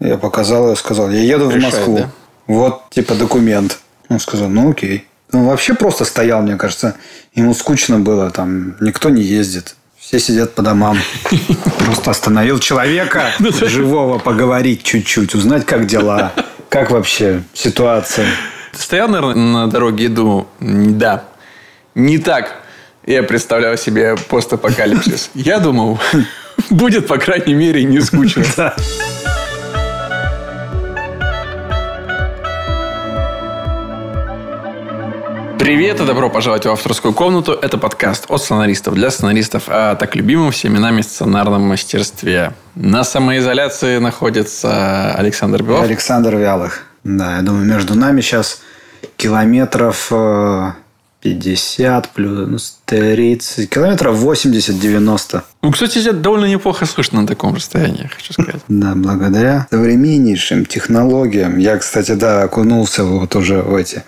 Я показал и сказал, я еду Решает, в Москву. да? Вот, типа, документ. Он сказал, ну окей. Он вообще просто стоял, мне кажется. Ему скучно было, там никто не ездит. Все сидят по домам. Просто остановил человека живого поговорить чуть-чуть, узнать, как дела, как вообще ситуация. Ты стоял, наверное, на дороге и думал, «М, да, не так я представлял себе постапокалипсис. Я думал, будет, по крайней мере, не скучно. Привет и добро пожаловать в авторскую комнату. Это подкаст от сценаристов для сценаристов о так любимом всеми нами сценарном мастерстве. На самоизоляции находится Александр Белов. Александр Вялых. Да, я думаю, между нами сейчас километров э, 50 плюс 30, километров 80-90. Ну, кстати, тебя довольно неплохо слышно на таком расстоянии, хочу сказать. Да, благодаря современнейшим технологиям. Я, кстати, да, окунулся вот уже в эти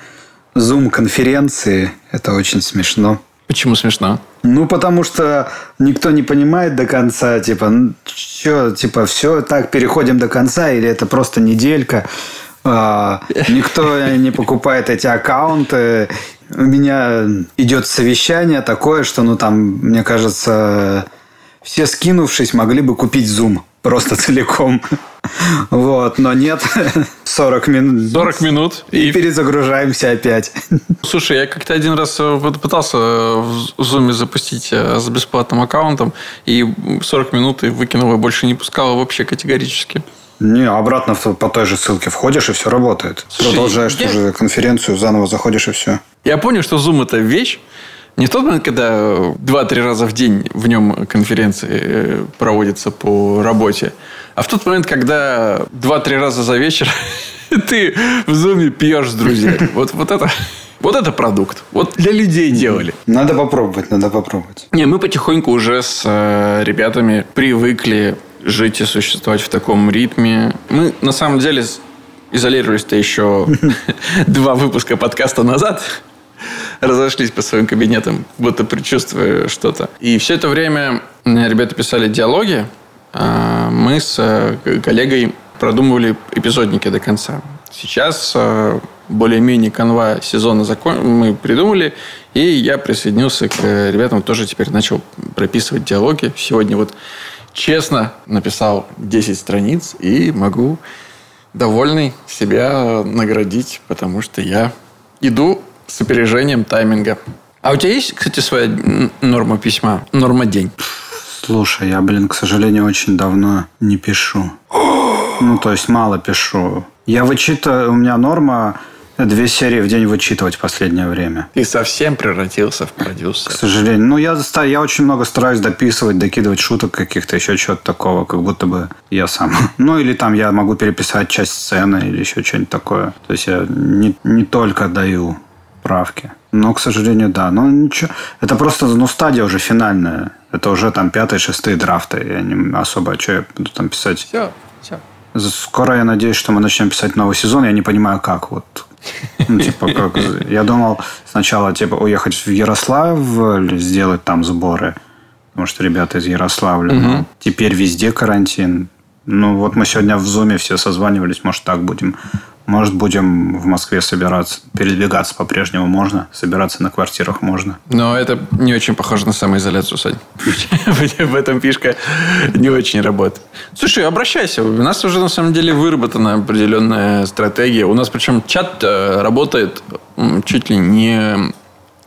Zoom-конференции. Это очень смешно. Почему смешно? Ну, потому что никто не понимает до конца, типа, что, типа, все так, переходим до конца, или это просто неделька. А, никто не покупает эти аккаунты. У меня идет совещание такое, что, ну, там, мне кажется, все скинувшись могли бы купить Zoom просто целиком. Вот, но нет. 40 минут. 40 минут. И И, перезагружаемся опять. слушай, я как-то один раз э, пытался в Zoom запустить э, с бесплатным аккаунтом, и 40 минут и выкинул, и больше не пускал вообще категорически. Не, обратно по той же ссылке входишь, и все работает. Слушай, Продолжаешь я- ту же конференцию, заново заходишь, и все. Я понял, что Zoom это вещь. Не в тот момент, когда 2-3 раза в день в нем конференции э, проводятся по работе, а в тот момент, когда 2-3 раза за вечер ты в Zoom пьешь с друзьями. Вот, вот, это, вот это продукт. Вот для людей делали. Надо попробовать, надо попробовать. Не, мы потихоньку уже с э, ребятами привыкли жить и существовать в таком ритме. Мы, на самом деле, изолировались-то еще два выпуска подкаста назад. Разошлись по своим кабинетам, будто предчувствуя что-то. И все это время э, ребята писали диалоги. а Мы с э, коллегой продумывали эпизодники до конца. Сейчас э, более-менее канва сезона закон... мы придумали, и я присоединился к ребятам, тоже теперь начал прописывать диалоги. Сегодня вот честно написал 10 страниц и могу довольный себя наградить, потому что я иду с опережением тайминга. А у тебя есть, кстати, своя норма письма? Норма день? Слушай, я, блин, к сожалению, очень давно не пишу. Ну, то есть мало пишу. Я вычитываю, у меня норма две серии в день вычитывать в последнее время. Ты совсем превратился в К продюсера. сожалению. Ну, я, я очень много стараюсь дописывать, докидывать шуток каких-то, еще чего-то такого, как будто бы я сам. Ну, или там я могу переписать часть сцены или еще что-нибудь такое. То есть я не, не только даю правки. Но, к сожалению, да. Но ничего. Это просто, ну, стадия уже финальная. Это уже там пятые, шестые драфты. Я не особо, что я буду там писать. Все, все. Скоро я надеюсь, что мы начнем писать новый сезон. Я не понимаю, как. Вот. Ну, типа, как... Я думал сначала типа, уехать в Ярославль, сделать там сборы. Потому что ребята из Ярославля. Но теперь везде карантин. Ну, вот мы сегодня в Зуме все созванивались. Может, так будем. Может, будем в Москве собираться. Передвигаться по-прежнему можно. Собираться на квартирах можно. Но это не очень похоже на самоизоляцию, Сань. В этом фишка не очень работает. Слушай, обращайся. У нас уже на самом деле выработана определенная стратегия. У нас причем чат э, работает чуть ли не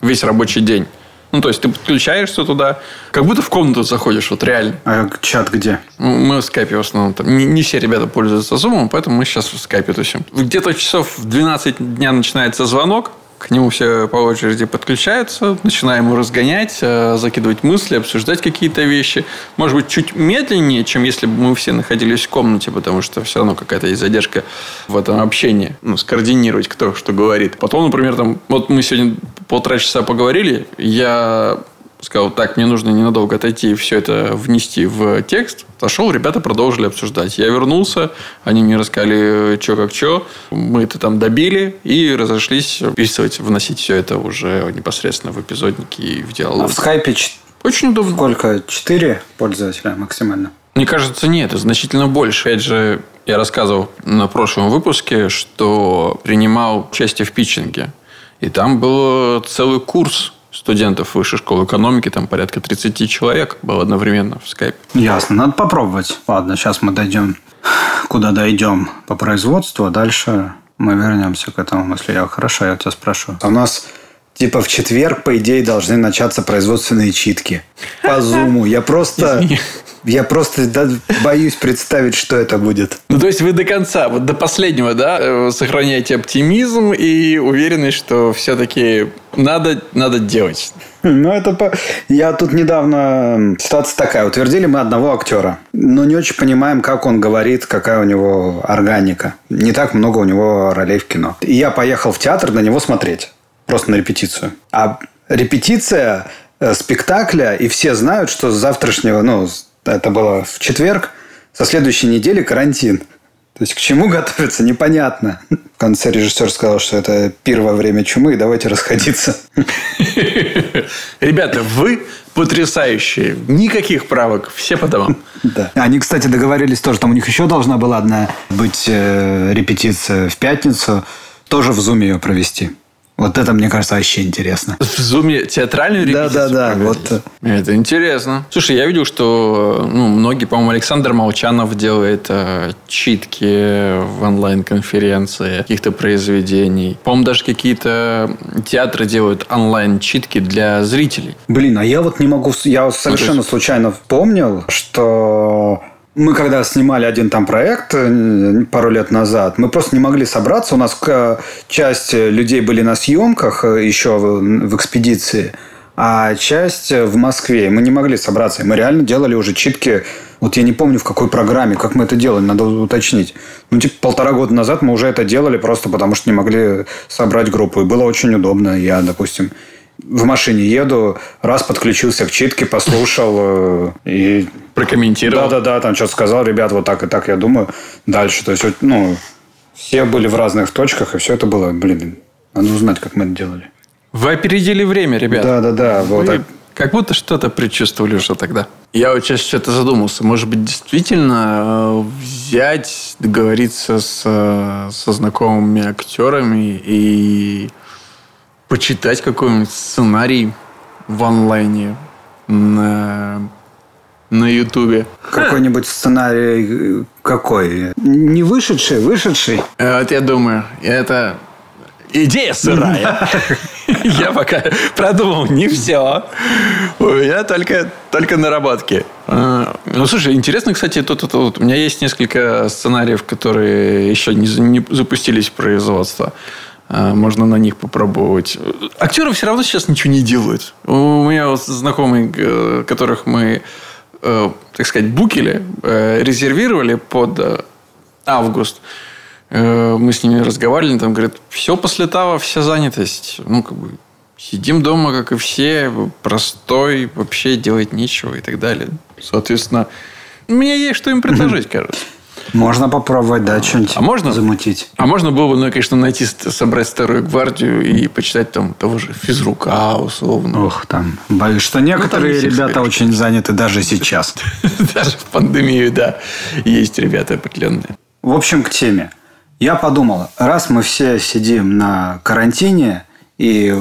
весь рабочий день. Ну, то есть ты подключаешься туда, как будто в комнату заходишь, вот реально. А чат где? Ну, Мы в скайпе в основном. Там, не, не все ребята пользуются зумом, поэтому мы сейчас в скайпе тусим. Где-то часов в 12 дня начинается звонок. К нему все по очереди подключаются, начинаем его разгонять, э, закидывать мысли, обсуждать какие-то вещи. Может быть, чуть медленнее, чем если бы мы все находились в комнате, потому что все равно какая-то есть задержка в этом общении. Ну, скоординировать, кто что говорит. Потом, например, там, вот мы сегодня полтора часа поговорили, я сказал, так, мне нужно ненадолго отойти и все это внести в текст. Зашел, ребята продолжили обсуждать. Я вернулся, они мне рассказали, что как что. Мы это там добили и разошлись писывать, вносить все это уже непосредственно в эпизодники и в А диалог. в скайпе Очень удобно. сколько? Четыре пользователя максимально? Мне кажется, нет, значительно больше. Опять же, я рассказывал на прошлом выпуске, что принимал участие в питчинге. И там был целый курс студентов высшей школы экономики, там порядка 30 человек было одновременно в скайпе. Ясно, надо попробовать. Ладно, сейчас мы дойдем, куда дойдем по производству, а дальше мы вернемся к этому мысли. Я, хорошо, я тебя спрошу. У нас Типа в четверг, по идее, должны начаться производственные читки. По зуму. Я просто... Я просто да, боюсь представить, что это будет. Ну, то есть вы до конца, вот до последнего, да, э, сохраняете оптимизм и уверенность, что все-таки надо, надо делать. Ну, это по... Я тут недавно... Ситуация такая. Утвердили мы одного актера. Но не очень понимаем, как он говорит, какая у него органика. Не так много у него ролей в кино. И я поехал в театр на него смотреть просто на репетицию. А репетиция э, спектакля, и все знают, что с завтрашнего, ну, это было в четверг, со следующей недели карантин. То есть к чему готовиться, непонятно. В конце режиссер сказал, что это первое время чумы, и давайте расходиться. Ребята, вы потрясающие. Никаких правок. Все по домам. Да. Они, кстати, договорились тоже, там у них еще должна была одна быть э, репетиция в пятницу. Тоже в Зуме ее провести. Вот это, мне кажется, вообще интересно. В зуме театральную репетицию? Да, да, да. Вот. Это интересно. Слушай, я видел, что ну, многие, по-моему, Александр Молчанов делает э, читки в онлайн-конференции каких-то произведений. По-моему, даже какие-то театры делают онлайн-читки для зрителей. Блин, а я вот не могу... Я совершенно ну, есть... случайно вспомнил, что мы когда снимали один там проект э, пару лет назад, мы просто не могли собраться. У нас часть людей были на съемках э, еще в экспедиции, а часть в Москве. Мы не могли собраться. Мы реально делали уже читки. Вот я не помню, в какой программе, как мы это делали, надо уточнить. Ну, типа полтора года назад мы уже это делали просто потому, что не могли собрать группу. И было очень удобно. Я, допустим, в машине еду, раз подключился к читке, послушал э, и... Прокомментировал. Да-да-да, там что-то сказал, ребят, вот так и так, я думаю, дальше. То есть, ну, все были в разных точках, и все это было, блин, надо узнать, как мы это делали. Вы опередили время, ребят. Да-да-да. Вот так. Как будто что-то предчувствовали уже тогда. Я вот сейчас что-то задумался. Может быть, действительно э, взять, договориться с, э, со знакомыми актерами и почитать какой-нибудь сценарий в онлайне на на Ютубе. Какой-нибудь сценарий какой? Не вышедший, вышедший? Э, вот я думаю, это идея сырая. Я пока продумал не все. У меня только, только наработки. А, ну, слушай, интересно, кстати, тут, тут, тут у меня есть несколько сценариев, которые еще не, не запустились в производство. А, можно на них попробовать. Актеры все равно сейчас ничего не делают. У меня вот знакомые, э, которых мы, э, так сказать, букили, э, резервировали под август. Мы с ними разговаривали, там говорят, все после того, вся занятость. Ну, как бы, сидим дома, как и все, простой, вообще делать нечего и так далее. Соответственно, мне есть что им предложить, кажется. Можно попробовать, да, что-нибудь а можно, замутить. А можно было бы, ну, конечно, найти, собрать старую гвардию и почитать там того же физрука, условно. Ох, там, боюсь, что некоторые ну, ребята скажешь. очень заняты даже сейчас. Даже в пандемию, да, есть ребята определенные. В общем, к теме. Я подумал, раз мы все сидим на карантине, и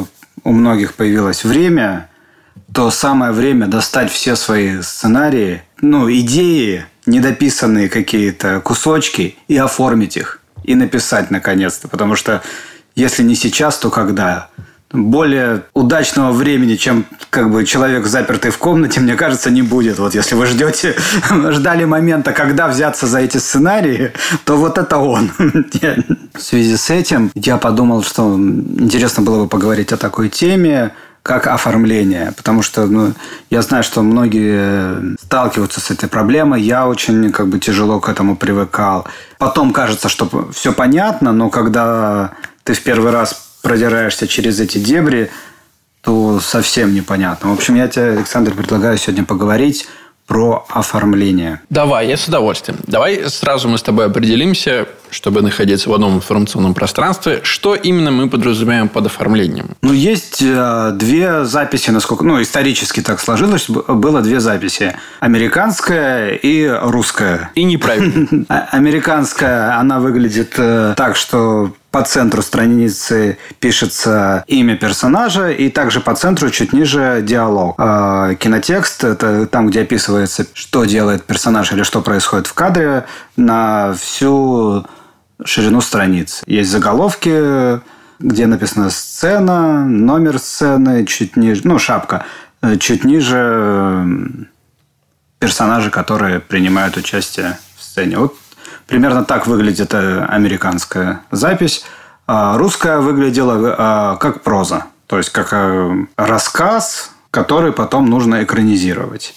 у многих появилось время, то самое время достать все свои сценарии, ну, идеи, недописанные какие-то кусочки и оформить их. И написать наконец-то. Потому что если не сейчас, то когда? более удачного времени, чем как бы человек запертый в комнате, мне кажется, не будет. Вот если вы ждете, ждали момента, когда взяться за эти сценарии, то вот это он. В связи с этим я подумал, что интересно было бы поговорить о такой теме, как оформление. Потому что ну, я знаю, что многие сталкиваются с этой проблемой. Я очень как бы тяжело к этому привыкал. Потом кажется, что все понятно, но когда ты в первый раз продираешься через эти дебри, то совсем непонятно. В общем, я тебе, Александр, предлагаю сегодня поговорить про оформление. Давай, я с удовольствием. Давай сразу мы с тобой определимся, чтобы находиться в одном информационном пространстве. Что именно мы подразумеваем под оформлением? Ну, есть э, две записи, насколько... Ну, исторически так сложилось. Было две записи. Американская и русская. И неправильно. А, американская, она выглядит э, так, что по центру страницы пишется имя персонажа, и также по центру чуть ниже диалог. А кинотекст – это там, где описывается, что делает персонаж или что происходит в кадре на всю ширину страниц. Есть заголовки, где написана сцена, номер сцены, чуть ниже, ну, шапка, чуть ниже персонажи, которые принимают участие в сцене. Вот примерно так выглядит э, американская запись. А русская выглядела а, как проза, то есть как э, рассказ, который потом нужно экранизировать.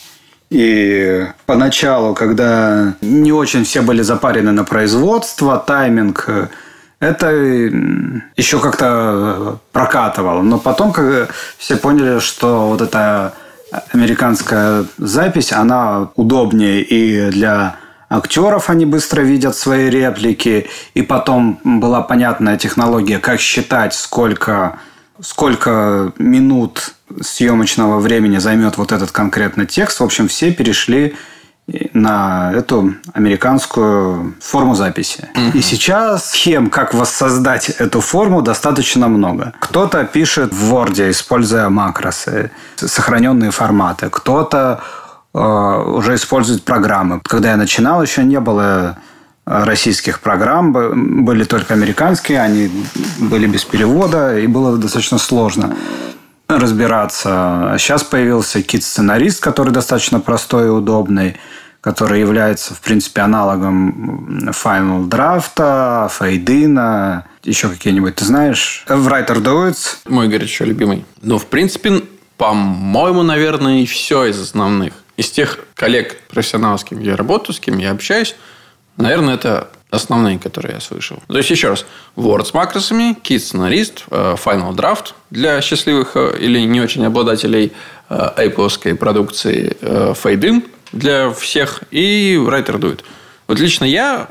И поначалу, когда не очень все были запарены на производство, тайминг, э, это еще как-то прокатывало. Но потом, когда все поняли, что вот эта американская запись, она удобнее и для актеров они быстро видят свои реплики, и потом была понятная технология, как считать, сколько, сколько минут съемочного времени займет вот этот конкретный текст. В общем, все перешли на эту американскую форму записи. И сейчас схем, как воссоздать эту форму, достаточно много. Кто-то пишет в Word, используя макросы, сохраненные форматы. Кто-то э, уже использует программы. Когда я начинал, еще не было российских программ, были только американские, они были без перевода, и было достаточно сложно разбираться. А сейчас появился кит-сценарист, который достаточно простой и удобный, который является, в принципе, аналогом Final Draft, Фейдина, еще какие-нибудь, ты знаешь? Writer Duets. Мой горячо любимый. Но, в принципе, по-моему, наверное, и все из основных. Из тех коллег профессионалов, с кем я работаю, с кем я общаюсь, наверное, это основные, которые я слышал. То есть, еще раз, Word с макросами, Kit сценарист, э, Final Draft для счастливых э, или не очень обладателей э, Apple продукции Fade In для всех и Writer Duet. Вот лично я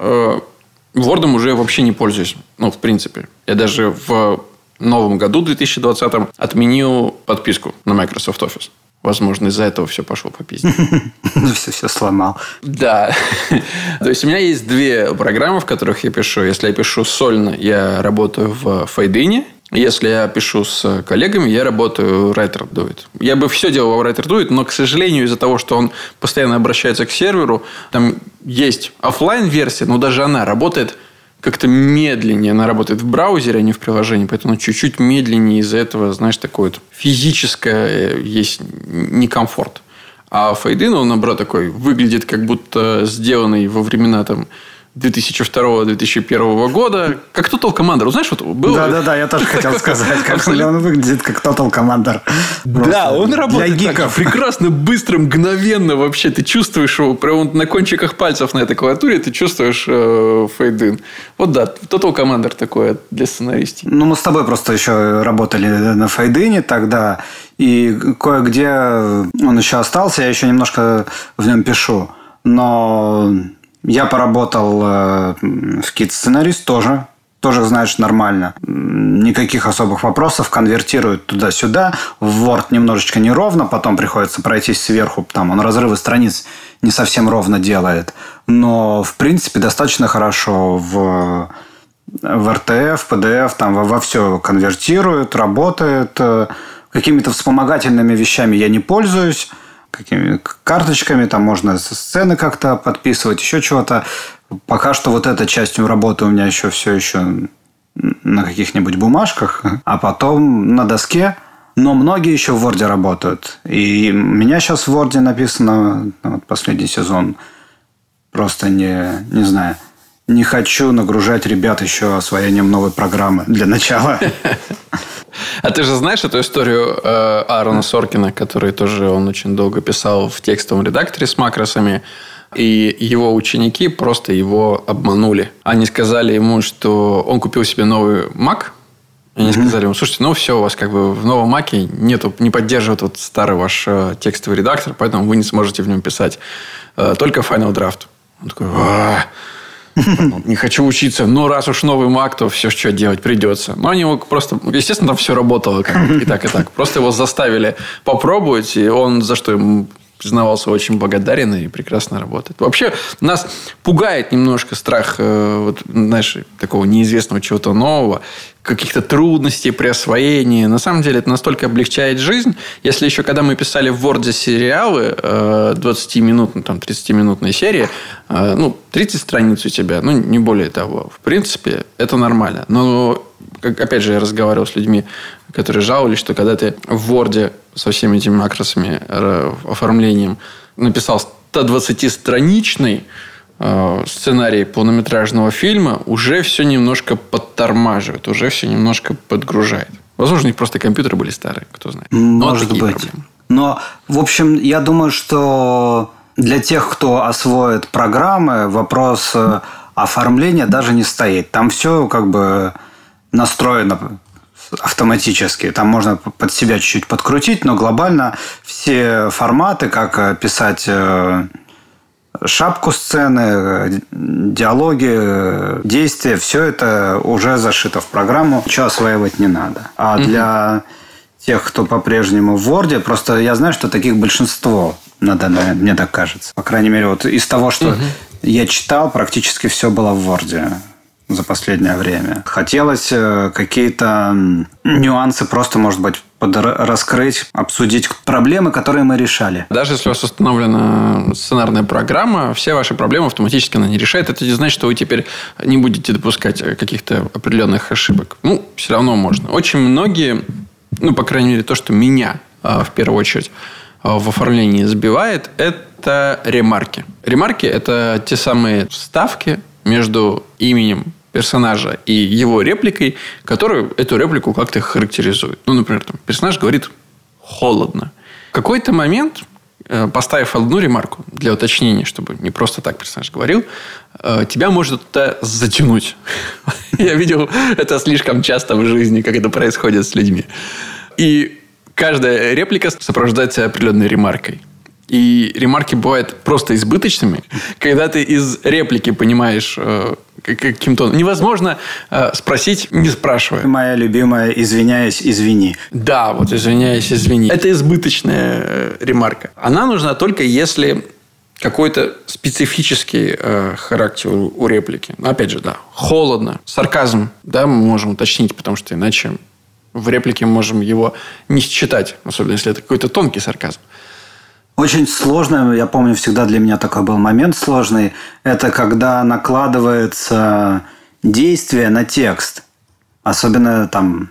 Word уже вообще не пользуюсь. Ну, в принципе. Я даже в новом году, 2020, отменил подписку на Microsoft Office. Возможно, из-за этого все пошло по пизде. Все, все сломал. Да. То есть, у меня есть две программы, в которых я пишу. Если я пишу сольно, я работаю в Файдине. Если я пишу с коллегами, я работаю в Writer Duet. Я бы все делал в Writer Duet, но, к сожалению, из-за того, что он постоянно обращается к серверу, там есть офлайн версия но даже она работает как-то медленнее. Она работает в браузере, а не в приложении. Поэтому чуть-чуть медленнее из-за этого, знаешь, такое вот физическое есть некомфорт. А Фейдин, он, наоборот, такой выглядит как будто сделанный во времена там 2002-2001 года, как Total Commander. Знаешь, вот был... Да-да-да, я тоже хотел сказать, как он выглядит как Total Commander. Да, он работает для гиков. прекрасно, быстро, мгновенно вообще. Ты чувствуешь его прямо на кончиках пальцев на этой клавиатуре, ты чувствуешь э, фейдин. Вот да, Total Commander такое для сценаристики. Ну, мы с тобой просто еще работали на фейдине тогда, и кое-где он еще остался, я еще немножко в нем пишу. Но я поработал э, в кит-сценарист тоже. Тоже, знаешь, нормально. Никаких особых вопросов. Конвертируют туда-сюда. В Word немножечко неровно. Потом приходится пройтись сверху. Там он разрывы страниц не совсем ровно делает. Но, в принципе, достаточно хорошо в в RTF, PDF, там во, во все конвертирует, работает. Э, какими-то вспомогательными вещами я не пользуюсь какими карточками, там можно сцены как-то подписывать, еще чего-то. Пока что вот эта часть работы у меня еще все еще на каких-нибудь бумажках, а потом на доске. Но многие еще в Word работают. И у меня сейчас в Word написано ну, вот последний сезон. Просто не, не знаю. Не хочу нагружать ребят еще освоением новой программы для начала. А ты же знаешь эту историю э, Аарона Соркина, который тоже он очень долго писал в текстовом редакторе с макросами. И его ученики просто его обманули. Они сказали ему, что он купил себе новый Mac. И они mm-hmm. сказали ему, слушайте, ну все, у вас как бы в новом Маке нету, не поддерживает вот старый ваш э, текстовый редактор, поэтому вы не сможете в нем писать. Э, только Final Draft. Он такой, Не хочу учиться, но раз уж новый Mac, то все, что делать придется. Но они его просто... Естественно, там все работало как и так, и так. Просто его заставили попробовать, и он за что ему признавался очень благодарен и прекрасно работает. Вообще, нас пугает немножко страх, э, вот, знаешь, такого неизвестного чего-то нового, каких-то трудностей при освоении. На самом деле, это настолько облегчает жизнь. Если еще, когда мы писали в Word сериалы, 20-минутные, там, 30-минутные серии, э, ну, 30 страниц у тебя, ну, не более того. В принципе, это нормально. Но, опять же, я разговаривал с людьми, которые жаловались, что когда ты в Word со всеми этими макросами, э, оформлением написал 120-страничный э, сценарий полнометражного фильма, уже все немножко подтормаживает, уже все немножко подгружает. Возможно, у них просто компьютеры были старые, кто знает. Может быть. Проблемы. Но, в общем, я думаю, что для тех, кто освоит программы, вопрос э, оформления даже не стоит. Там все как бы настроено автоматически. Там можно под себя чуть-чуть подкрутить, но глобально все форматы, как э, писать э, шапку сцены, э, диалоги, действия, все это уже зашито в программу. Ничего осваивать не надо. А угу. для тех, кто по-прежнему в Word, просто я знаю, что таких большинство на данный, мне так кажется. По крайней мере, вот из того, что угу. я читал, практически все было в Word за последнее время. Хотелось э, какие-то нюансы просто, может быть, раскрыть, обсудить проблемы, которые мы решали. Даже если у вас установлена сценарная программа, все ваши проблемы автоматически она не решает. Это не значит, что вы теперь не будете допускать каких-то определенных ошибок. Ну, все равно можно. Очень многие, ну, по крайней мере, то, что меня а, в первую очередь в оформлении сбивает, это ремарки. Ремарки – это те самые вставки, между именем персонажа и его репликой, которую эту реплику как-то характеризует. Ну, например, там, персонаж говорит холодно. В какой-то момент, э, поставив одну ремарку для уточнения, чтобы не просто так персонаж говорил, э, тебя может это затянуть. Я видел это слишком часто в жизни, как это происходит с людьми. И каждая реплика сопровождается определенной ремаркой. И ремарки бывают просто избыточными, когда ты из реплики понимаешь э, каким-то... Невозможно э, спросить, не спрашивая. Моя любимая «извиняюсь, извини». Да, вот «извиняюсь, извини». Это избыточная э, ремарка. Она нужна только если какой-то специфический э, характер у, у реплики. Но опять же, да, холодно, сарказм, да, мы можем уточнить, потому что иначе в реплике мы можем его не считать, особенно если это какой-то тонкий сарказм. Очень сложно, я помню, всегда для меня такой был момент сложный. Это когда накладывается действие на текст. Особенно там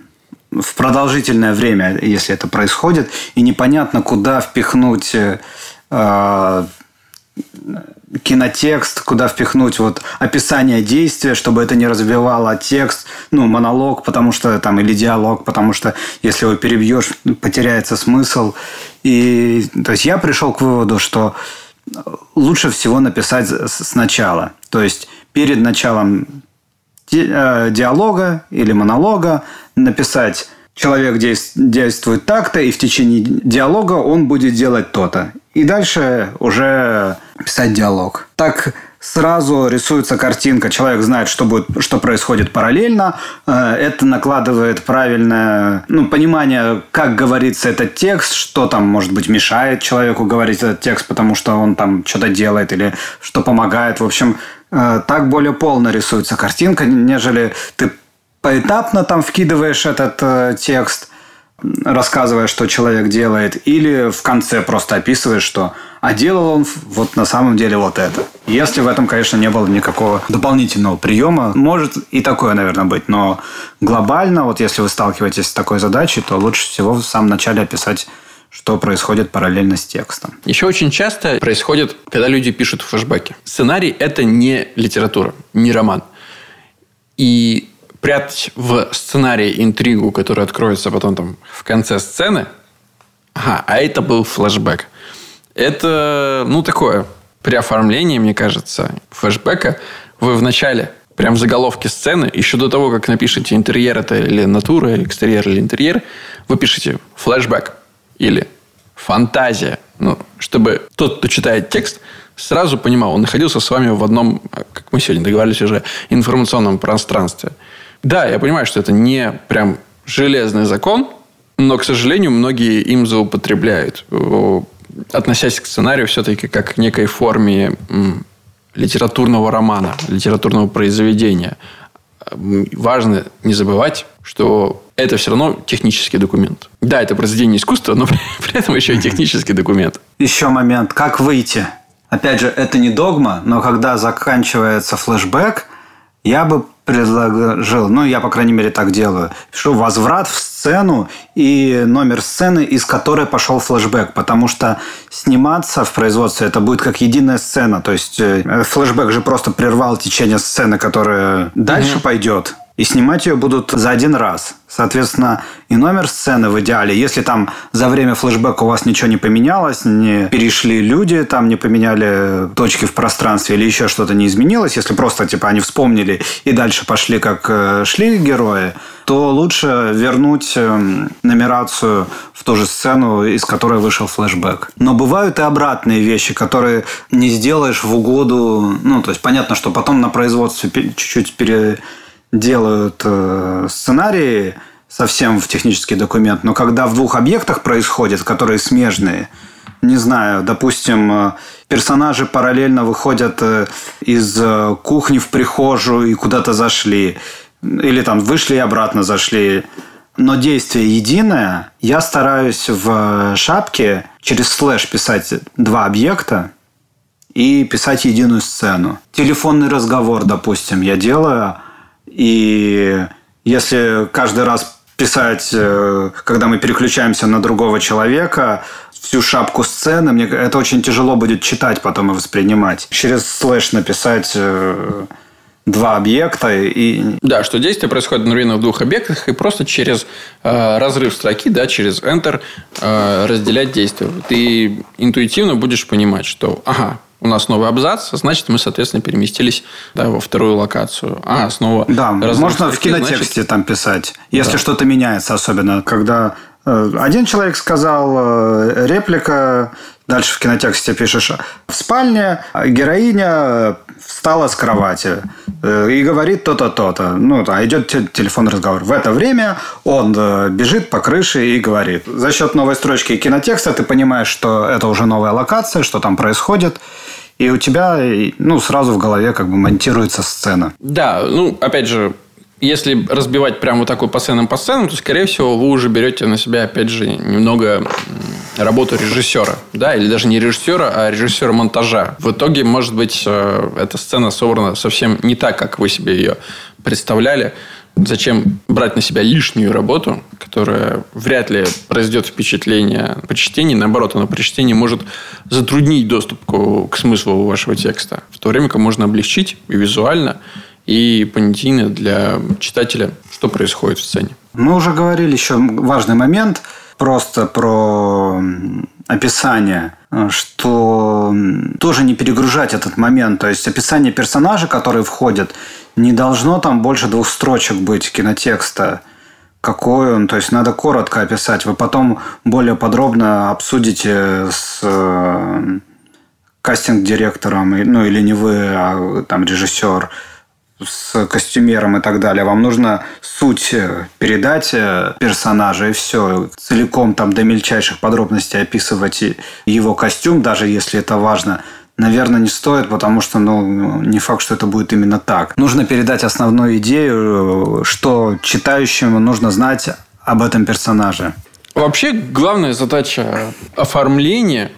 в продолжительное время, если это происходит, и непонятно, куда впихнуть э, кинотекст, куда впихнуть вот описание действия, чтобы это не развивало текст, ну, монолог, потому что там, или диалог, потому что если его перебьешь, потеряется смысл. И то есть я пришел к выводу, что лучше всего написать сначала. То есть перед началом э, диалога или монолога написать человек действует так-то, и в течение диалога он будет делать то-то. И дальше уже писать диалог. Так сразу рисуется картинка. Человек знает, что, будет, что происходит параллельно. Э, это накладывает правильное ну, понимание, как говорится этот текст, что там, может быть, мешает человеку говорить этот текст, потому что он там что-то делает или что помогает. В общем, э, так более полно рисуется картинка, нежели ты поэтапно там вкидываешь этот э, текст, рассказывая, что человек делает, или в конце просто описываешь, что а делал он вот на самом деле вот это. Если в этом, конечно, не было никакого дополнительного приема, может и такое, наверное, быть, но глобально, вот если вы сталкиваетесь с такой задачей, то лучше всего в самом начале описать что происходит параллельно с текстом. Еще очень часто происходит, когда люди пишут флешбеки. Сценарий – это не литература, не роман. И прятать в сценарии интригу, которая откроется потом там в конце сцены. Ага, а это был флэшбэк. Это, ну, такое, при оформлении, мне кажется, флэшбэка вы в начале прям в заголовке сцены, еще до того, как напишите интерьер это или натура, экстерьер или интерьер, вы пишете флэшбэк или фантазия. Ну, чтобы тот, кто читает текст, сразу понимал, он находился с вами в одном, как мы сегодня договорились уже, информационном пространстве. Да, я понимаю, что это не прям железный закон, но, к сожалению, многие им злоупотребляют, относясь к сценарию все-таки как к некой форме литературного романа, литературного произведения. Важно не забывать, что это все равно технический документ. Да, это произведение искусства, но при этом еще и технический документ. Еще момент. Как выйти? Опять же, это не догма, но когда заканчивается флешбэк, я бы предложил, ну, я, по крайней мере, так делаю, пишу возврат в сцену и номер сцены, из которой пошел флешбэк, потому что сниматься в производстве это будет как единая сцена, то есть э, флешбэк же просто прервал течение сцены, которая дальше mm-hmm. пойдет, и снимать ее будут за один раз. Соответственно, и номер сцены в идеале, если там за время флешбека у вас ничего не поменялось, не перешли люди, там не поменяли точки в пространстве или еще что-то не изменилось, если просто типа они вспомнили и дальше пошли, как э, шли герои, то лучше вернуть эм, нумерацию в ту же сцену, из которой вышел флешбэк. Но бывают и обратные вещи, которые не сделаешь в угоду... Ну, то есть понятно, что потом на производстве чуть-чуть пере делают э, сценарии совсем в технический документ, но когда в двух объектах происходит, которые смежные, не знаю, допустим, э, персонажи параллельно выходят э, из кухни в прихожую и куда-то зашли, или там вышли и обратно зашли, но действие единое, я стараюсь в шапке через слэш писать два объекта и писать единую сцену. Телефонный разговор, допустим, я делаю – и если каждый раз писать, э, когда мы переключаемся на другого человека, всю шапку сцены, мне это очень тяжело будет читать потом и воспринимать. Через слэш написать э, два объекта и... Да, что действие происходит одновременно в двух объектах, и просто через э, разрыв строки, да, через Enter э, разделять действия. Ты интуитивно будешь понимать, что, ага, у нас новый абзац, значит, мы, соответственно, переместились да, во вторую локацию. А, снова... Да, можно в кинотексте значит... там писать, если да. что-то меняется, особенно когда э, один человек сказал э, реплика, дальше в кинотексте пишешь в спальне героиня встала с кровати э, и говорит то-то, то-то. Ну, да, идет телефонный разговор. В это время он бежит по крыше и говорит. За счет новой строчки кинотекста ты понимаешь, что это уже новая локация, что там происходит и у тебя ну, сразу в голове как бы монтируется сцена. Да, ну, опять же, если разбивать прямо вот такой по сценам по сценам, то, скорее всего, вы уже берете на себя, опять же, немного работу режиссера. Да, или даже не режиссера, а режиссера монтажа. В итоге, может быть, э, эта сцена собрана совсем не так, как вы себе ее представляли. Зачем брать на себя лишнюю работу, которая вряд ли произведет впечатление по чтению. Наоборот, оно при чтении может затруднить доступ к, к смыслу вашего текста. В то время как можно облегчить и визуально, и понятийно для читателя, что происходит в сцене. Мы уже говорили еще важный момент просто про описание, что тоже не перегружать этот момент. То есть описание персонажа, который входит, не должно там больше двух строчек быть кинотекста. Какой он, то есть надо коротко описать. Вы потом более подробно обсудите с э, кастинг-директором, ну или не вы, а там режиссер, с костюмером и так далее. Вам нужно суть передать э, персонажа и все. Целиком там до мельчайших подробностей описывать его костюм, даже если это важно – наверное, не стоит, потому что, ну, не факт, что это будет именно так. Нужно передать основную идею, что читающему нужно знать об этом персонаже. Вообще, главная задача оформления,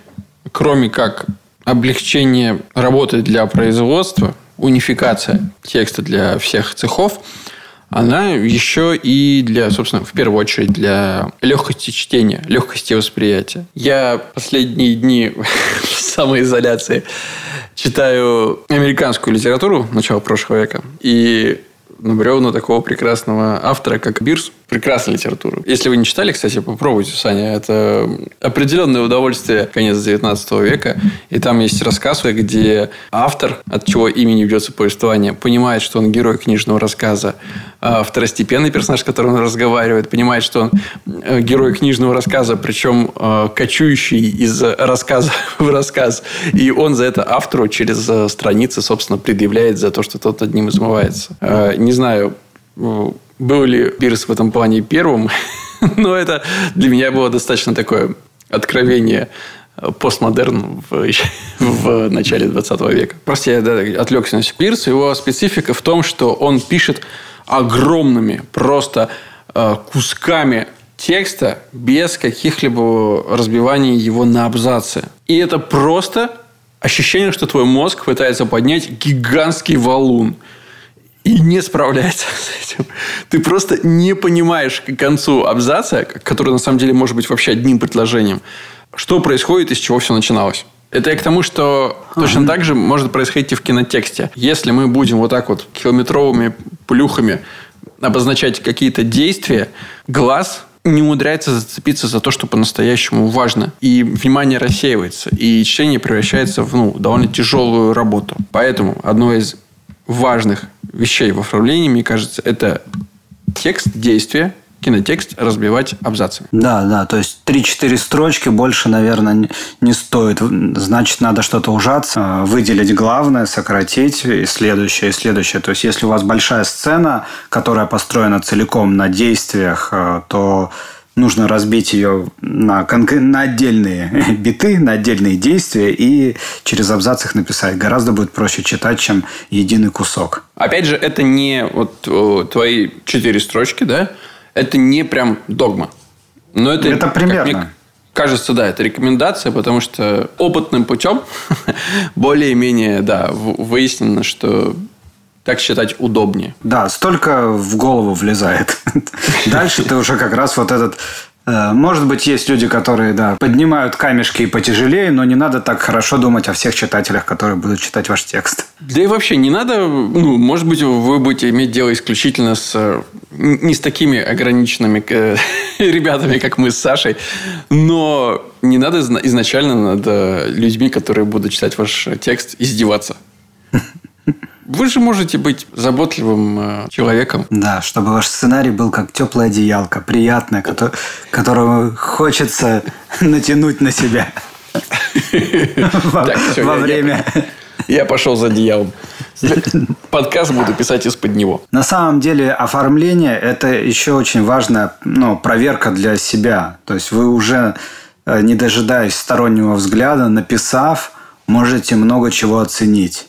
кроме как облегчение работы для производства, унификация текста для всех цехов – она еще и для, собственно, в первую очередь для легкости чтения, легкости восприятия. Я последние дни в самоизоляции читаю американскую литературу начала прошлого века. И на такого прекрасного автора, как Бирс. Прекрасная литература. Если вы не читали, кстати, попробуйте, Саня. Это определенное удовольствие конец 19 века. И там есть рассказ, где автор, от чего имени ведется повествование, понимает, что он герой книжного рассказа. А второстепенный персонаж, с которым он разговаривает, понимает, что он э, герой книжного рассказа, причем э, кочующий из рассказа в рассказ. И он за это автору через э, страницы, собственно, предъявляет за то, что тот над ним измывается. Не знаю, был ли Пирс в этом плане первым, но это для меня было достаточно такое откровение постмодерн в, в начале 20 века. Просто я да, отвлекся на Пирс. Его специфика в том, что он пишет огромными просто э, кусками текста без каких-либо разбиваний его на абзацы. И это просто ощущение, что твой мозг пытается поднять гигантский валун – и не справляется с этим. Ты просто не понимаешь к концу абзаца, который на самом деле может быть вообще одним предложением, что происходит и с чего все начиналось. Это я к тому, что точно ага. так же может происходить и в кинотексте. Если мы будем вот так вот километровыми плюхами обозначать какие-то действия, глаз не умудряется зацепиться за то, что по-настоящему важно. И внимание рассеивается. И чтение превращается в ну, довольно тяжелую работу. Поэтому одно из важных вещей в оформлении, мне кажется, это текст, действие, кинотекст разбивать абзацами. Да, да, то есть 3-4 строчки больше, наверное, не стоит. Значит, надо что-то ужаться, выделить главное, сократить, и следующее, и следующее. То есть, если у вас большая сцена, которая построена целиком на действиях, э, то нужно разбить ее на, на отдельные биты, на отдельные действия и через абзац их написать. Гораздо будет проще читать, чем единый кусок. Опять же, это не вот твои четыре строчки, да? Это не прям догма. Но это, это примерно. Кажется, да, это рекомендация, потому что опытным путем более-менее, да, выяснено, что так считать удобнее. Да, столько в голову влезает. Дальше ты уже как раз вот этот э, может быть, есть люди, которые, да, поднимают камешки и потяжелее, но не надо так хорошо думать о всех читателях, которые будут читать ваш текст. Да и вообще не надо, ну, может быть, вы будете иметь дело исключительно с не с такими ограниченными э, ребятами, как мы с Сашей, но не надо изначально над э, людьми, которые будут читать ваш текст, издеваться. Вы же можете быть заботливым э, человеком. Да, чтобы ваш сценарий был как теплая одеялка, приятная, которого хочется натянуть на себя во время. Я пошел за одеялом. Подкаст буду писать из-под него. На самом деле оформление – это еще очень важная ну, проверка для себя. То есть вы уже, э, не дожидаясь стороннего взгляда, написав, можете много чего оценить.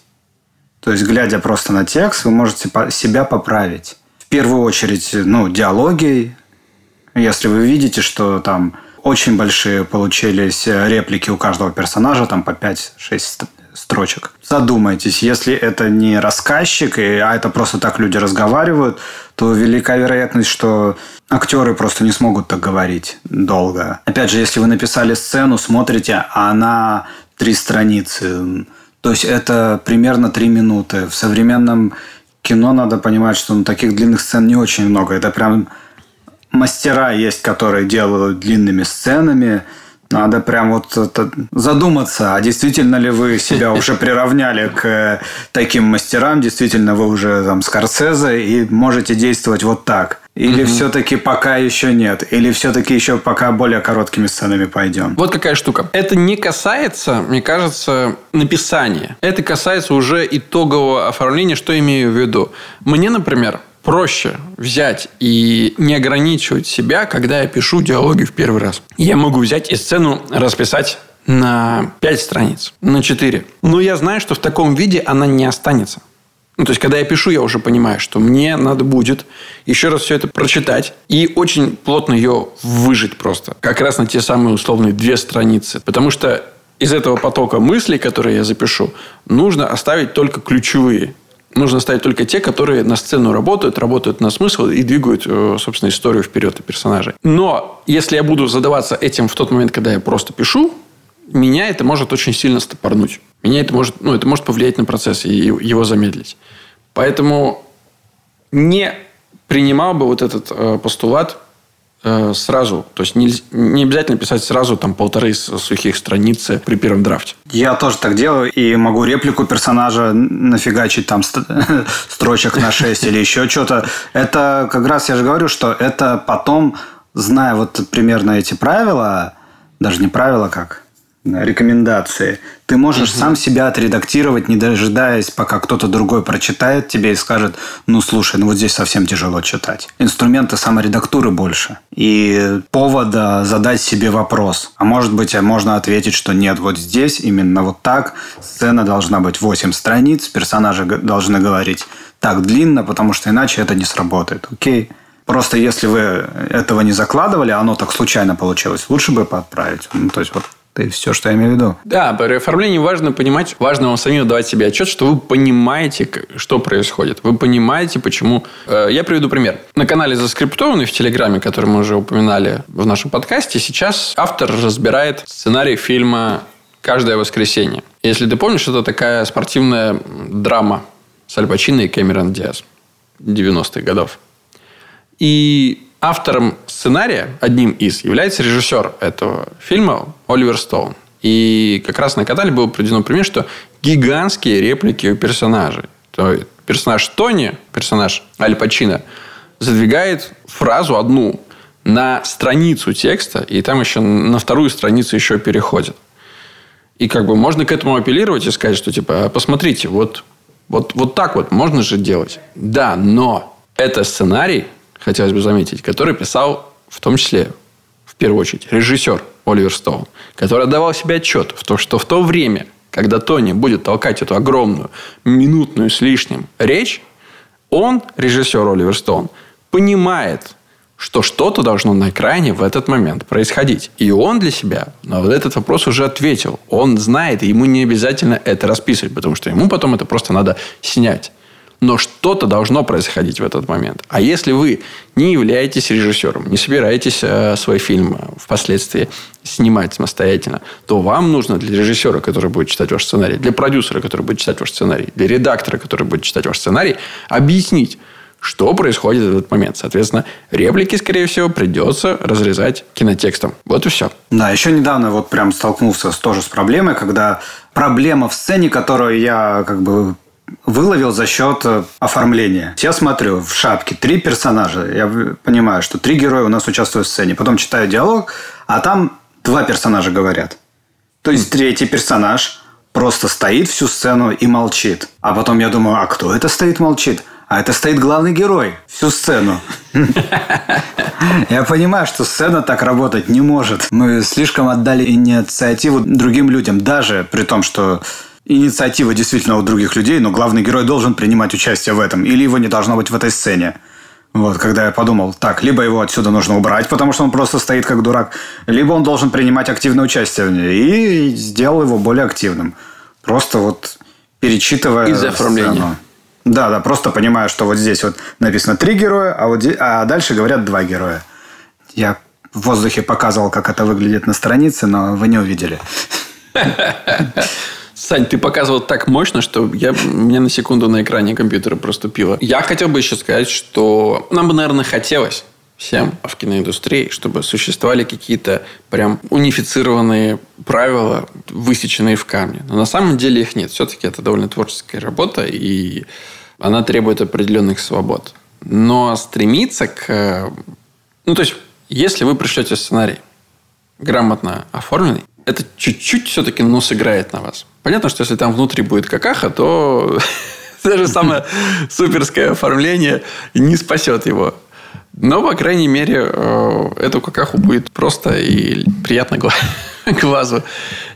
То есть, глядя просто на текст, вы можете себя поправить. В первую очередь, ну, диалоги. Если вы видите, что там очень большие получились реплики у каждого персонажа, там по 5-6 строчек. Задумайтесь, если это не рассказчик, а это просто так люди разговаривают, то велика вероятность, что актеры просто не смогут так говорить долго. Опять же, если вы написали сцену, смотрите, а она три страницы, то есть это примерно три минуты. В современном кино надо понимать, что ну, таких длинных сцен не очень много. Это прям мастера есть, которые делают длинными сценами. Надо прям вот это, задуматься, а действительно ли вы себя уже приравняли к таким мастерам, действительно вы уже там Скорсезе и можете действовать вот так. Или угу. все-таки пока еще нет? Или все-таки еще пока более короткими сценами пойдем? Вот какая штука. Это не касается, мне кажется, написания. Это касается уже итогового оформления, что имею в виду. Мне, например, проще взять и не ограничивать себя, когда я пишу диалоги в первый раз. Я могу взять и сцену расписать на 5 страниц, на 4. Но я знаю, что в таком виде она не останется. Ну, то есть, когда я пишу, я уже понимаю, что мне надо будет еще раз все это прочитать и очень плотно ее выжить просто. Как раз на те самые условные две страницы. Потому что из этого потока мыслей, которые я запишу, нужно оставить только ключевые. Нужно оставить только те, которые на сцену работают, работают на смысл и двигают, э, собственно, историю вперед и персонажей. Но если я буду задаваться этим в тот момент, когда я просто пишу, меня это может очень сильно стопорнуть. Меня это может, ну, это может повлиять на процесс и его замедлить. Поэтому не принимал бы вот этот э, постулат э, сразу. То есть не, не обязательно писать сразу там полторы сухих страницы при первом драфте. Я тоже так делаю и могу реплику персонажа нафигачить там строчек на 6 или еще что-то. Это как раз я же говорю, что это потом, зная вот примерно эти правила, даже не правила как, рекомендации. Ты можешь угу. сам себя отредактировать, не дожидаясь, пока кто-то другой прочитает тебе и скажет, ну, слушай, ну вот здесь совсем тяжело читать. Инструмента саморедактуры больше. И повода задать себе вопрос. А может быть, можно ответить, что нет, вот здесь именно вот так. Сцена должна быть 8 страниц, персонажи должны говорить так длинно, потому что иначе это не сработает. Окей? Просто если вы этого не закладывали, а оно так случайно получилось, лучше бы подправить. Ну, то есть вот это все, что я имею в виду. Да, при оформлении важно понимать, важно вам самим давать себе отчет, что вы понимаете, что происходит. Вы понимаете, почему. Э, я приведу пример. На канале Заскриптованный в Телеграме, который мы уже упоминали в нашем подкасте, сейчас автор разбирает сценарий фильма «Каждое воскресенье». Если ты помнишь, это такая спортивная драма с Аль Пачино и Кэмерон Диас 90-х годов. И автором сценария, одним из, является режиссер этого фильма Оливер Стоун. И как раз на канале было приведено пример, что гигантские реплики у персонажей. То есть персонаж Тони, персонаж Аль Пачино, задвигает фразу одну на страницу текста, и там еще на вторую страницу еще переходит. И как бы можно к этому апеллировать и сказать, что типа, «А посмотрите, вот, вот, вот так вот можно же делать. Да, но это сценарий, хотелось бы заметить, который писал в том числе, в первую очередь, режиссер Оливер Стоун, который отдавал себе отчет в том, что в то время, когда Тони будет толкать эту огромную, минутную с лишним речь, он, режиссер Оливер Стоун, понимает, что что-то должно на экране в этот момент происходить. И он для себя на вот этот вопрос уже ответил. Он знает, и ему не обязательно это расписывать, потому что ему потом это просто надо снять но что-то должно происходить в этот момент. А если вы не являетесь режиссером, не собираетесь э, свой фильм э, впоследствии снимать самостоятельно, то вам нужно для режиссера, который будет читать ваш сценарий, для продюсера, который будет читать ваш сценарий, для редактора, который будет читать ваш сценарий, объяснить, что происходит в этот момент. Соответственно, реплики, скорее всего, придется разрезать кинотекстом. Вот и все. Да, еще недавно вот прям столкнулся тоже с проблемой, когда проблема в сцене, которую я как бы выловил за счет э, оформления. Я смотрю, в шапке три персонажа. Я понимаю, что три героя у нас участвуют в сцене. Потом читаю диалог, а там два персонажа говорят. То есть третий персонаж просто стоит всю сцену и молчит. А потом я думаю, а кто это стоит молчит? А это стоит главный герой всю сцену. Я понимаю, что сцена так работать не может. Мы слишком отдали инициативу другим людям, даже при том, что инициатива действительно у других людей, но главный герой должен принимать участие в этом, или его не должно быть в этой сцене. Вот, когда я подумал, так, либо его отсюда нужно убрать, потому что он просто стоит как дурак, либо он должен принимать активное участие в ней, и сделал его более активным. Просто вот перечитывая Из-за оформления. Да, да, просто понимаю, что вот здесь вот написано три героя, а, вот здесь, а дальше говорят два героя. Я в воздухе показывал, как это выглядит на странице, но вы не увидели. Сань, ты показывал так мощно, что я, мне на секунду на экране компьютера проступило. Я хотел бы еще сказать, что нам бы, наверное, хотелось всем в киноиндустрии, чтобы существовали какие-то прям унифицированные правила, высеченные в камне. Но на самом деле их нет. Все-таки это довольно творческая работа, и она требует определенных свобод. Но стремиться к... Ну, то есть, если вы пришлете сценарий грамотно оформленный, это чуть-чуть все-таки, ну, сыграет на вас. Понятно, что если там внутри будет какаха, то даже самое суперское оформление не спасет его. Но, по крайней мере, э, эту какаху будет просто и приятно глазу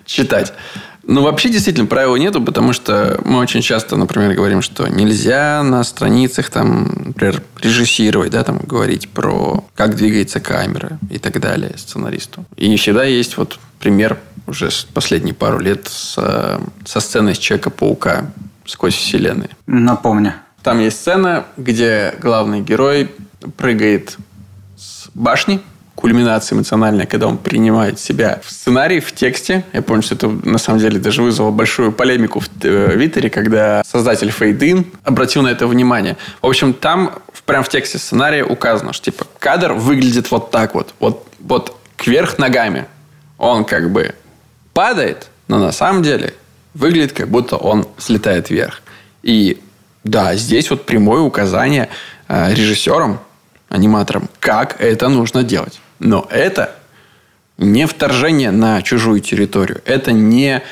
читать. Ну, вообще, действительно, правил нету, потому что мы очень часто, например, говорим, что нельзя на страницах, там, например, режиссировать, да, там, говорить про как двигается камера и так далее сценаристу. И всегда есть вот пример уже последние пару лет с, со сценой с Человека-паука сквозь вселенные. Напомню. Там есть сцена, где главный герой прыгает с башни, кульминация эмоциональная, когда он принимает себя в сценарий, в тексте. Я помню, что это на самом деле даже вызвало большую полемику в э, Твиттере, когда создатель Fade обратил на это внимание. В общем, там прям в тексте сценария указано, что типа кадр выглядит вот так вот, вот, вот кверх ногами. Он как бы падает, но на самом деле выглядит, как будто он слетает вверх. И да, здесь вот прямое указание э, режиссерам, аниматорам, как это нужно делать. Но это не вторжение на чужую территорию. Это не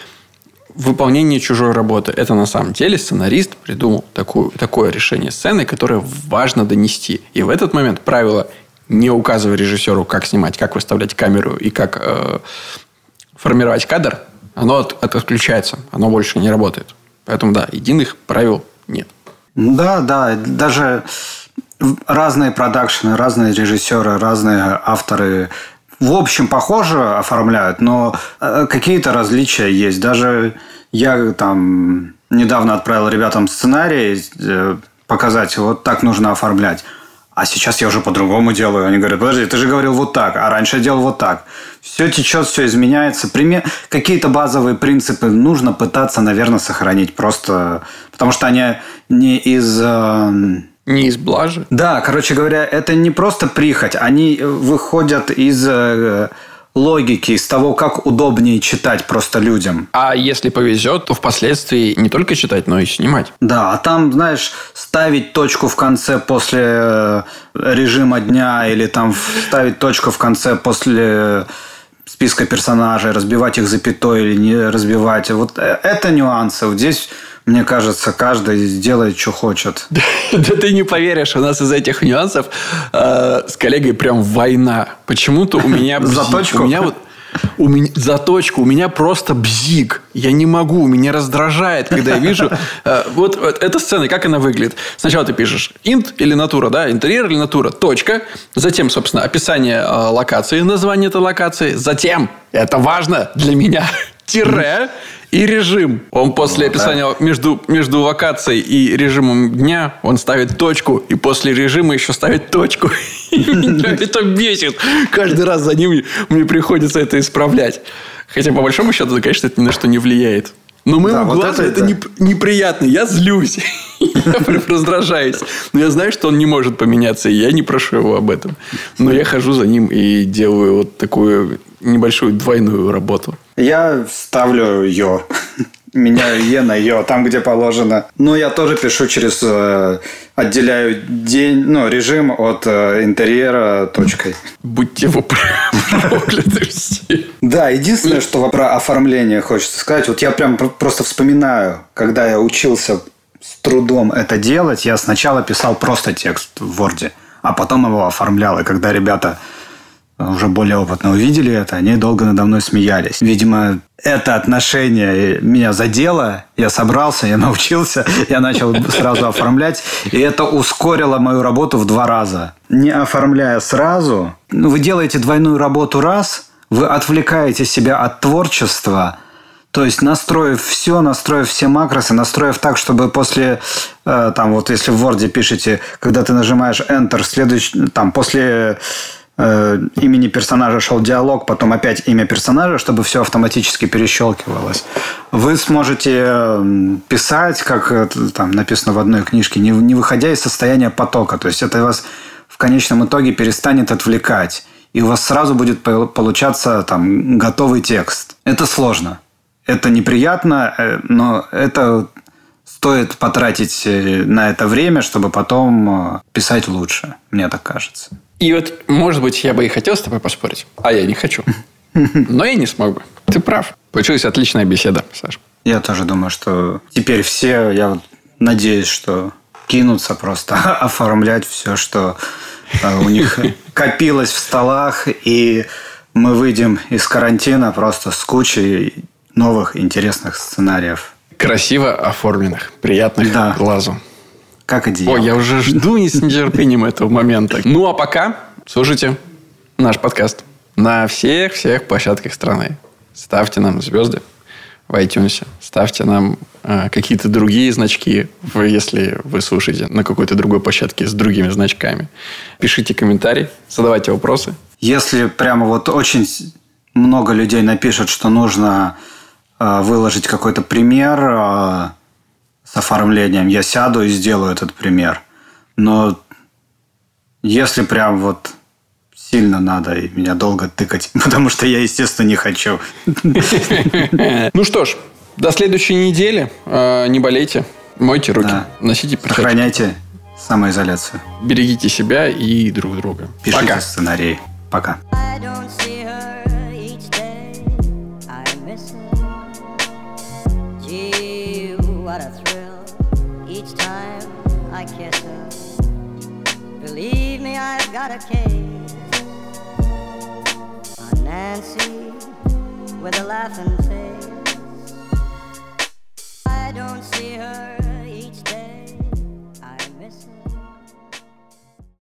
выполнение чужой работы. Это на самом деле сценарист придумал такую, такое решение сцены, которое важно донести. И в этот момент правило не указывая режиссеру, как снимать, как выставлять камеру и как э, формировать кадр, оно от, от, отключается, оно больше не работает. Поэтому да, единых правил нет. Да, да, даже разные продакшены, разные режиссеры, разные авторы в общем похоже оформляют, но э, какие-то различия есть. Даже я там недавно отправил ребятам сценарий э, показать, вот так нужно оформлять. А сейчас я уже по-другому делаю. Они говорят, подожди, ты же говорил вот так, а раньше я делал вот так. Все течет, все изменяется. Пример... Какие-то базовые принципы нужно пытаться, наверное, сохранить. Просто потому что они не из э, не из блажи? Да, короче говоря, это не просто прихоть. Они выходят из э, логики, из того, как удобнее читать просто людям. А если повезет, то впоследствии не только читать, но и снимать. Да, а там, знаешь, ставить точку в конце после э, режима дня или там ставить точку в конце после списка персонажей, разбивать их запятой или не разбивать. Вот э, это нюансы. Вот здесь мне кажется, каждый делает, что хочет. Да ты не поверишь, у нас из этих нюансов э, с коллегой прям война. Почему-то у меня... Заточку? У меня вот у меня у меня просто бзик. Я не могу, меня раздражает, когда я вижу э, вот, вот эта сцена, как она выглядит. Сначала ты пишешь инт или натура, да, интерьер или натура, точка. Затем, собственно, описание э, локации, название этой локации. Затем, это важно для меня, тире и режим. Он после ну, описания да. между, между локацией и режимом дня, он ставит точку, и после режима еще ставит точку. Меня это бесит. Каждый раз за ним мне приходится это исправлять. Хотя, по большому счету, конечно, это ни на что не влияет. Но моему да, вот глазу это, это да. неприятно. Я злюсь. я раздражаюсь. Но я знаю, что он не может поменяться, и я не прошу его об этом. Но я хожу за ним и делаю вот такую небольшую двойную работу. Я ставлю ее меняю Е на Ё, там, где положено. Но я тоже пишу через... Э, отделяю день, ну, режим от э, интерьера точкой. Будьте вы прокляты все. Да, единственное, что про оформление хочется сказать. Вот я прям просто вспоминаю, когда я учился с трудом это делать, я сначала писал просто текст в Word, а потом его оформлял. И когда ребята уже более опытно увидели это, они долго надо мной смеялись. Видимо, это отношение меня задело, я собрался, я научился, я начал сразу оформлять, и это ускорило мою работу в два раза. Не оформляя сразу, ну, вы делаете двойную работу раз, вы отвлекаете себя от творчества, то есть настроив все, настроив все макросы, настроив так, чтобы после, э, там вот если в Word пишете, когда ты нажимаешь Enter, следующий, там после Э, имени персонажа шел диалог, потом опять имя персонажа, чтобы все автоматически перещелкивалось. Вы сможете писать, как там написано в одной книжке, не, не выходя из состояния потока. То есть это вас в конечном итоге перестанет отвлекать. И у вас сразу будет получаться там готовый текст. Это сложно. Это неприятно, э, но это стоит потратить э, на это время, чтобы потом писать лучше, мне так кажется. И вот, может быть, я бы и хотел с тобой поспорить, а я не хочу. Но я не смог бы. Ты прав. Получилась отличная беседа, Саш. Я тоже думаю, что теперь все, я вот надеюсь, что кинутся просто оформлять все, что э, у них копилось в столах, и мы выйдем из карантина просто с кучей новых интересных сценариев. Красиво оформленных, приятных да. глазу. Как одеяло. Ой, я уже жду не с нетерпением этого момента. Ну, а пока слушайте наш подкаст на всех-всех площадках страны. Ставьте нам звезды в iTunes. Ставьте нам э, какие-то другие значки, если вы слушаете на какой-то другой площадке с другими значками. Пишите комментарии, задавайте вопросы. Если прямо вот очень много людей напишет, что нужно выложить какой-то пример э, с оформлением, я сяду и сделаю этот пример. Но если прям вот сильно надо и меня долго тыкать, потому что я, естественно, не хочу. Ну что ж, до следующей недели. Э, не болейте, мойте руки, носите перчатки. Сохраняйте самоизоляцию. Берегите себя и друг друга. Пишите Пока. сценарии. Пока. Got a case on Nancy with a laughing face. I don't see her